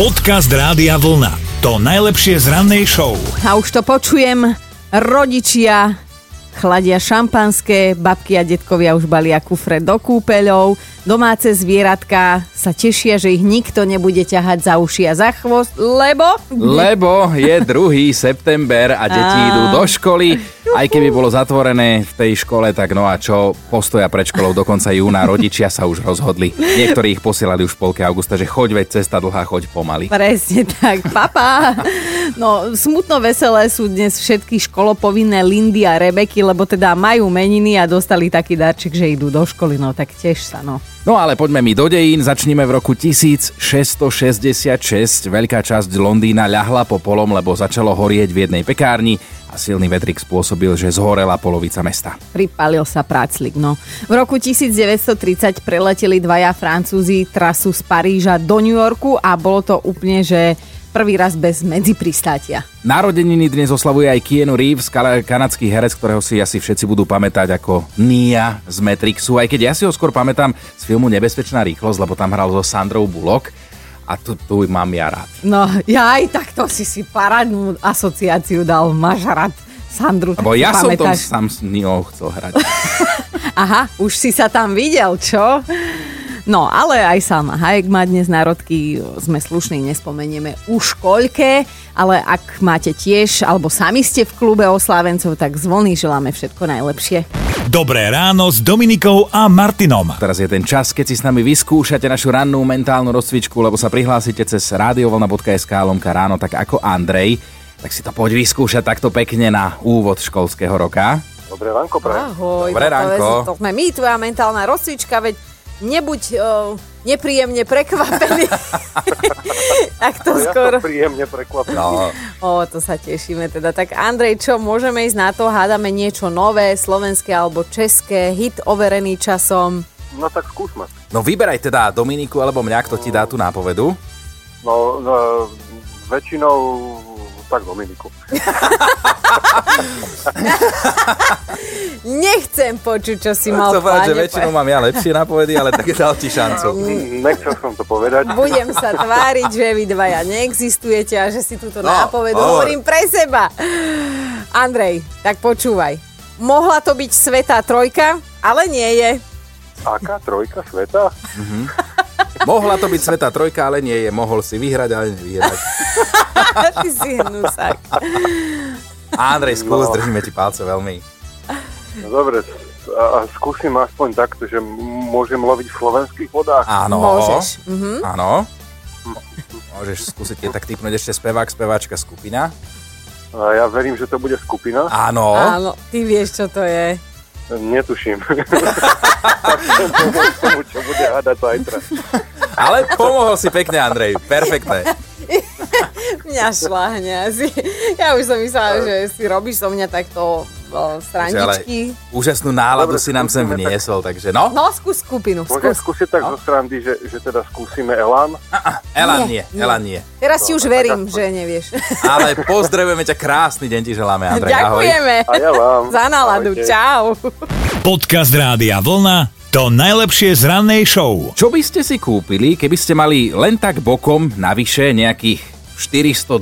Podcast Rádia Vlna. To najlepšie z rannej show. A už to počujem, rodičia chladia šampanské, babky a detkovia už balia kufre do kúpeľov, domáce zvieratka sa tešia, že ich nikto nebude ťahať za uši a za chvost, lebo... Lebo je 2. september a deti idú do školy. Aj keby bolo zatvorené v tej škole, tak no a čo, postoja pred školou do konca júna, rodičia sa už rozhodli. Niektorí ich posielali už v polke augusta, že choď veď cesta dlhá, choď pomaly. Presne tak, papa. No, smutno veselé sú dnes všetky školopovinné Lindy a Rebeky, lebo teda majú meniny a dostali taký darček, že idú do školy, no tak tiež sa, no. No ale poďme mi do dejín, začneme v roku 1666. Veľká časť Londýna ľahla po polom, lebo začalo horieť v jednej pekárni a silný vetrik spôsobil, že zhorela polovica mesta. Pripalil sa práclik, no. V roku 1930 preleteli dvaja Francúzi trasu z Paríža do New Yorku a bolo to úplne, že prvý raz bez medzipristátia. Narodeniny dnes oslavuje aj Keanu Reeves, kanadský herec, ktorého si asi všetci budú pamätať ako Nia z Matrixu, aj keď ja si ho skôr pamätám z filmu Nebezpečná rýchlosť, lebo tam hral so Sandrou Bullock a tu, tu mám ja rád. No, ja aj takto si si parádnu asociáciu dal. Máš rád Sandru, Lebo ja som tom pamätáš. sám s Niou chcel hrať. Aha, už si sa tam videl, čo? No, ale aj Salma Hayek má dnes národky, sme slušní, nespomenieme už koľké, ale ak máte tiež, alebo sami ste v klube oslávencov, tak z vlny želáme všetko najlepšie. Dobré ráno s Dominikou a Martinom. Teraz je ten čas, keď si s nami vyskúšate našu rannú mentálnu rozcvičku, lebo sa prihlásite cez radiovolna.sk lomka ráno, tak ako Andrej. Tak si to poď vyskúšať takto pekne na úvod školského roka. Dobré ránko, prajem. Ahoj, Dobré to ránko. To sme my, tvoja mentálna rozcvička, veď nebuď uh, nepríjemne prekvapený. tak to Ja skoro. som príjemne prekvapený. No, O, to sa tešíme teda. Tak Andrej, čo, môžeme ísť na to? Hádame niečo nové, slovenské alebo české, hit overený časom. No tak skúsme. no vyberaj teda Dominiku alebo mňa, kto ti dá tú nápovedu. No, no väčšinou tak Dominiku. Nechcem počuť, čo si mal Chcem v povedať, že väčšinou mám ja lepšie nápovedy, ale tak dal ti šancu. Mm, Nechcel som to povedať. Budem sa tváriť, že vy dvaja neexistujete a že si túto No, nápovedu hovor. hovorím pre seba. Andrej, tak počúvaj. Mohla to byť Svetá trojka, ale nie je. Aká trojka sveta? Mohla to byť Sveta trojka, ale nie je. Mohol si vyhrať, ale nevyhrať. Ty si hnusák. Andrej, skús, No. držíme ti palce veľmi. No dobre, a, skúsim aspoň takto, že môžem loviť v slovenských vodách. Áno. Môžeš. Mhm. Áno. Môžeš skúsiť je tak typnúť ešte spevák, speváčka, skupina. A ja verím, že to bude skupina. Áno. Áno, ty vieš, čo to je. Netuším. tak som tomu, čo bude hádať zajtra. Ale pomohol si pekne, Andrej. Perfektné. Mňa šláhne asi. Ja už som myslela, že si robíš so mňa takto o, strandičky. úžasnú náladu Dobre, si nám sem skúsime tak. vniesol, takže no. No, skús skupinu. Môžem Skús. skúsiť tak zo srandy, že, že teda skúsime Elán. Elan Nie, nie. Elan nie. Teraz ti už verím, aspoň. že nevieš. Ale pozdravujeme ťa, krásny deň ti želáme, Andrej. Ahoj. Ďakujeme. A ja vám. Za náladu. Ahojte. Čau. Podcast Rádia Vlna. To najlepšie z rannej show. Čo by ste si kúpili, keby ste mali len tak bokom navyše nejakých 412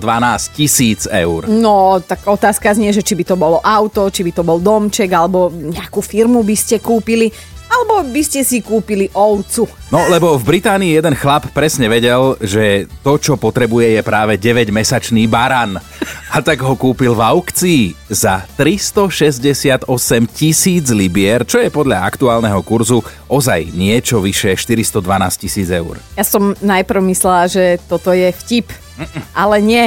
tisíc eur? No, tak otázka znie, že či by to bolo auto, či by to bol domček, alebo nejakú firmu by ste kúpili, alebo by ste si kúpili ovcu. No, lebo v Británii jeden chlap presne vedel, že to, čo potrebuje, je práve 9-mesačný baran. A tak ho kúpil v aukcii za 368 tisíc libier, čo je podľa aktuálneho kurzu ozaj niečo vyše 412 tisíc eur. Ja som najprv myslela, že toto je vtip, ale nie.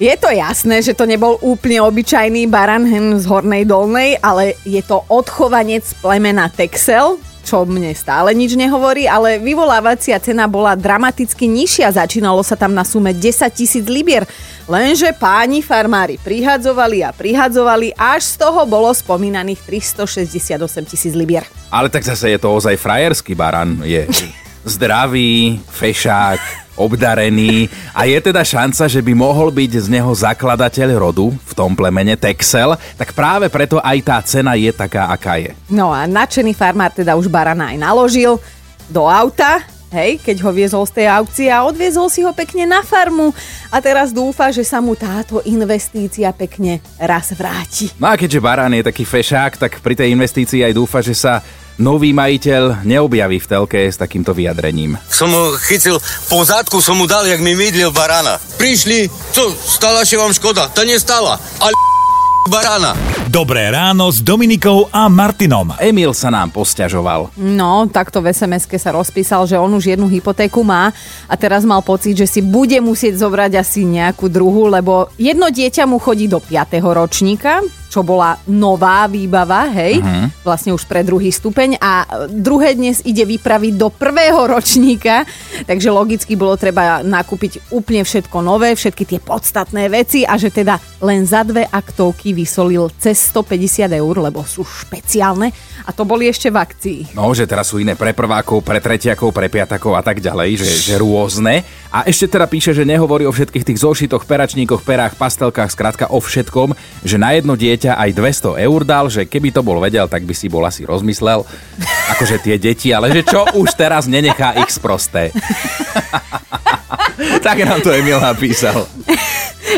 Je to jasné, že to nebol úplne obyčajný baran hen z Hornej Dolnej, ale je to odchovanec plemena Texel, čo mne stále nič nehovorí, ale vyvolávacia cena bola dramaticky nižšia. Začínalo sa tam na sume 10 tisíc libier. Lenže páni farmári prihadzovali a prihadzovali, až z toho bolo spomínaných 368 tisíc libier. Ale tak zase je to ozaj frajerský baran. Je zdravý, fešák, obdarený a je teda šanca, že by mohol byť z neho zakladateľ rodu v tom plemene Texel, tak práve preto aj tá cena je taká, aká je. No a nadšený farmár teda už barana aj naložil do auta hej, keď ho viezol z tej aukcie a odviezol si ho pekne na farmu a teraz dúfa, že sa mu táto investícia pekne raz vráti. No a keďže barán je taký fešák, tak pri tej investícii aj dúfa, že sa nový majiteľ neobjaví v telke s takýmto vyjadrením. Som ho chytil po zadku, som mu dal, jak mi mydlil barana. Prišli, co, stala sa vám škoda? To nestala, ale barana. Dobré ráno s Dominikou a Martinom. Emil sa nám posťažoval. No, takto v sms sa rozpísal, že on už jednu hypotéku má a teraz mal pocit, že si bude musieť zobrať asi nejakú druhú, lebo jedno dieťa mu chodí do 5. ročníka, čo bola nová výbava, hej, uh-huh. vlastne už pre druhý stupeň a druhé dnes ide vypraviť do prvého ročníka, takže logicky bolo treba nakúpiť úplne všetko nové, všetky tie podstatné veci a že teda len za dve aktovky vysolil cez 150 eur, lebo sú špeciálne a to boli ešte v akcii. No, že teraz sú iné pre prvákov, pre tretiakov, pre piatakov a tak ďalej, že, že rôzne. A ešte teda píše, že nehovorí o všetkých tých zošitoch, peračníkoch, perách, pastelkách, skrátka o všetkom, že na jedno dieťa aj 200 eur dal, že keby to bol vedel, tak by si bol asi rozmyslel. Akože tie deti, ale že čo už teraz nenechá ich sprosté. tak nám to Emil napísal.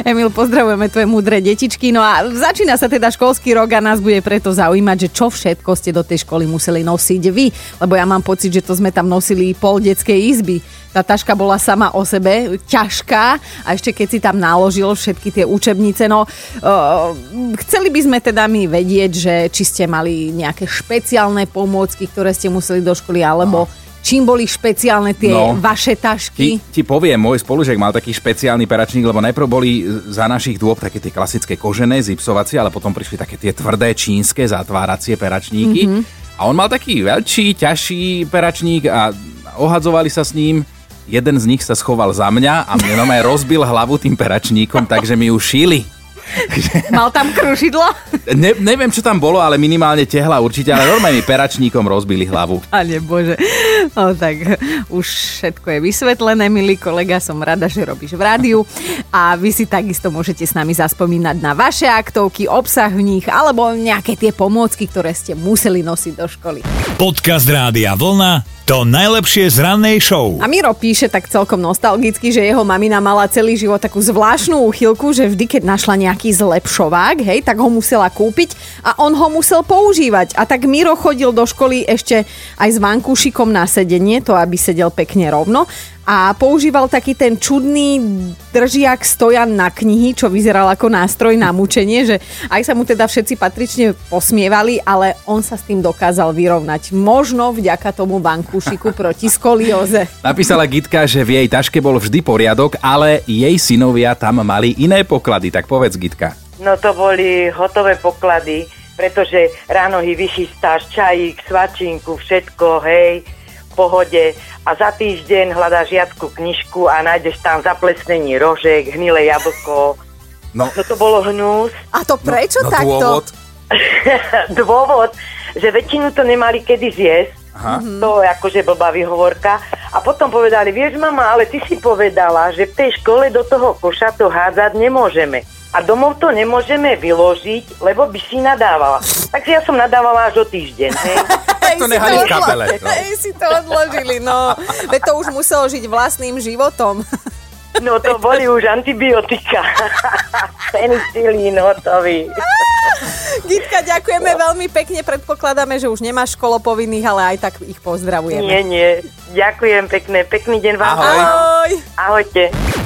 Emil, pozdravujeme tvoje múdre detičky. No a začína sa teda školský rok a nás bude preto zaujímať, že čo všetko ste do tej školy museli nosiť vy. Lebo ja mám pocit, že to sme tam nosili pol detskej izby. Tá taška bola sama o sebe ťažká a ešte keď si tam naložil všetky tie učebnice, no uh, chceli by sme teda my vedieť, že či ste mali nejaké špeciálne pomôcky, ktoré ste museli do školy, alebo no čím boli špeciálne tie no, vaše tašky? Ti, ti poviem, môj spolužiak mal taký špeciálny peračník, lebo najprv boli za našich dôb také tie klasické kožené, zipsovacie, ale potom prišli také tie tvrdé čínske zatváracie peračníky. Mm-hmm. A on mal taký veľký, ťažší peračník a ohadzovali sa s ním. Jeden z nich sa schoval za mňa a mne aj rozbil hlavu tým peračníkom, takže mi ju šili. Mal tam krušidlo? Ne, neviem, čo tam bolo, ale minimálne tehla určite, ale normálne peračníkom rozbili hlavu. Pane Bože, no tak už všetko je vysvetlené, milý kolega, som rada, že robíš v rádiu a vy si takisto môžete s nami zaspomínať na vaše aktovky, obsah v nich alebo nejaké tie pomôcky, ktoré ste museli nosiť do školy. Podcast Rádia Vlna to najlepšie z rannej show. A Miro píše tak celkom nostalgicky, že jeho mamina mala celý život takú zvláštnu úchylku, že vždy, keď našla nejaký zlepšovák, hej, tak ho musela kúpiť a on ho musel používať. A tak Miro chodil do školy ešte aj s vankúšikom na sedenie, to aby sedel pekne rovno a používal taký ten čudný držiak stojan na knihy, čo vyzeral ako nástroj na mučenie, že aj sa mu teda všetci patrične posmievali, ale on sa s tým dokázal vyrovnať. Možno vďaka tomu bankúšiku proti skolióze. Napísala Gitka, že v jej taške bol vždy poriadok, ale jej synovia tam mali iné poklady. Tak povedz Gitka. No to boli hotové poklady, pretože ráno hi vychystáš čajík, svačinku, všetko, hej, pohode a za týždeň hľadáš žiadku knižku a nájdeš tam zaplesnení rožek, hnilé jablko. No. no to bolo hnus. A to prečo no, no takto? Dôvod? dôvod, že väčšinu to nemali kedy zjesť. Aha. To je akože blbá vyhovorka. A potom povedali, vieš mama, ale ty si povedala, že v tej škole do toho koša to hádzať nemôžeme a domov to nemôžeme vyložiť, lebo by si nadávala. Takže ja som nadávala až o týždeň. Hej. To nehali v kapele. No. Hej, si to odložili, no. Veď to už muselo žiť vlastným životom. No to boli už antibiotika. Penicilín hotový. Gitka, ďakujeme veľmi pekne. Predpokladáme, že už nemáš školopovinných, ale aj tak ich pozdravujeme. Nie, nie. Ďakujem pekne. Pekný deň vám. Ahoj. Ahoj. Ahojte.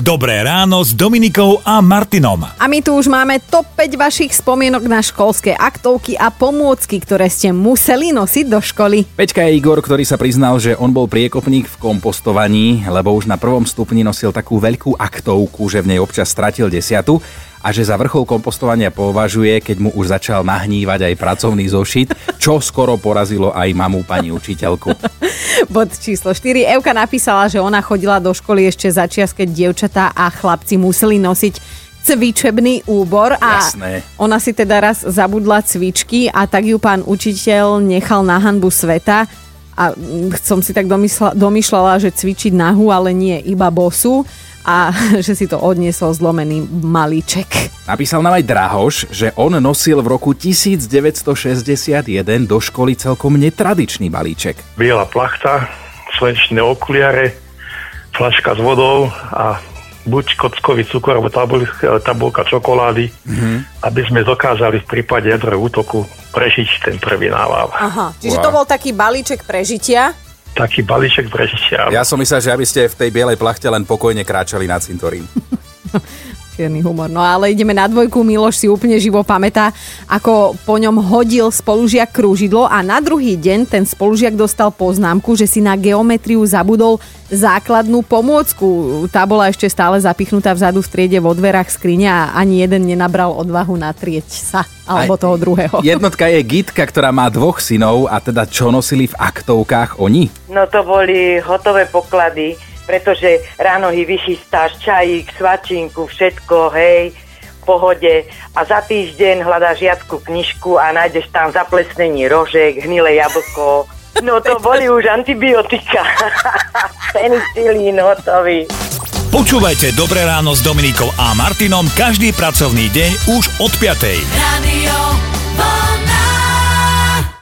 Dobré ráno s Dominikou a Martinom. A my tu už máme top 5 vašich spomienok na školské aktovky a pomôcky, ktoré ste museli nosiť do školy. Peťka je Igor, ktorý sa priznal, že on bol priekopník v kompostovaní, lebo už na prvom stupni nosil takú veľkú aktovku, že v nej občas stratil desiatu a že za vrchol kompostovania považuje, keď mu už začal nahnívať aj pracovný zošit, čo skoro porazilo aj mamu pani učiteľku. Bod číslo 4. Evka napísala, že ona chodila do školy ešte za čias, keď dievčatá a chlapci museli nosiť cvičebný úbor a Jasné. ona si teda raz zabudla cvičky a tak ju pán učiteľ nechal na hanbu sveta a som si tak domysla, domýšľala, že cvičiť nahu, ale nie iba bosu a že si to odniesol zlomený malíček. Napísal nám aj Drahoš, že on nosil v roku 1961 do školy celkom netradičný balíček. Biela plachta, slnečné okuliare, flaška s vodou a buď kockový cukor alebo tabul, tabulka čokolády, mm-hmm. aby sme dokázali v prípade jadrového útoku prežiť ten prvý nával. Aha, čiže Wow. to bol taký balíček prežitia. Taký balíček prežitia. Ja som myslel, že aby ste v tej bielej plachte len pokojne kráčali na cintorín. Čierny humor. No ale ideme na dvojku. Miloš si úplne živo pamätá, ako po ňom hodil spolužiak krúžidlo a na druhý deň ten spolužiak dostal poznámku, že si na geometriu zabudol základnú pomôcku. Tá bola ešte stále zapichnutá vzadu v triede vo dverách skriňa a ani jeden nenabral odvahu natrieť sa alebo Aj- toho druhého. Jednotka je Gitka, ktorá má dvoch synov a teda čo nosili v aktovkách oni? No to boli hotové poklady, pretože ráno ich vychystáš čajík, svačinku, všetko, hej, v pohode a za týždeň hľadáš žiadku knižku a nájdeš tam zaplesnení rožek, hnilé jablko. No to boli už antibiotika. Penicilín hotový. Počúvajte Dobré ráno s Dominikou a Martinom každý pracovný deň už od 5. Radio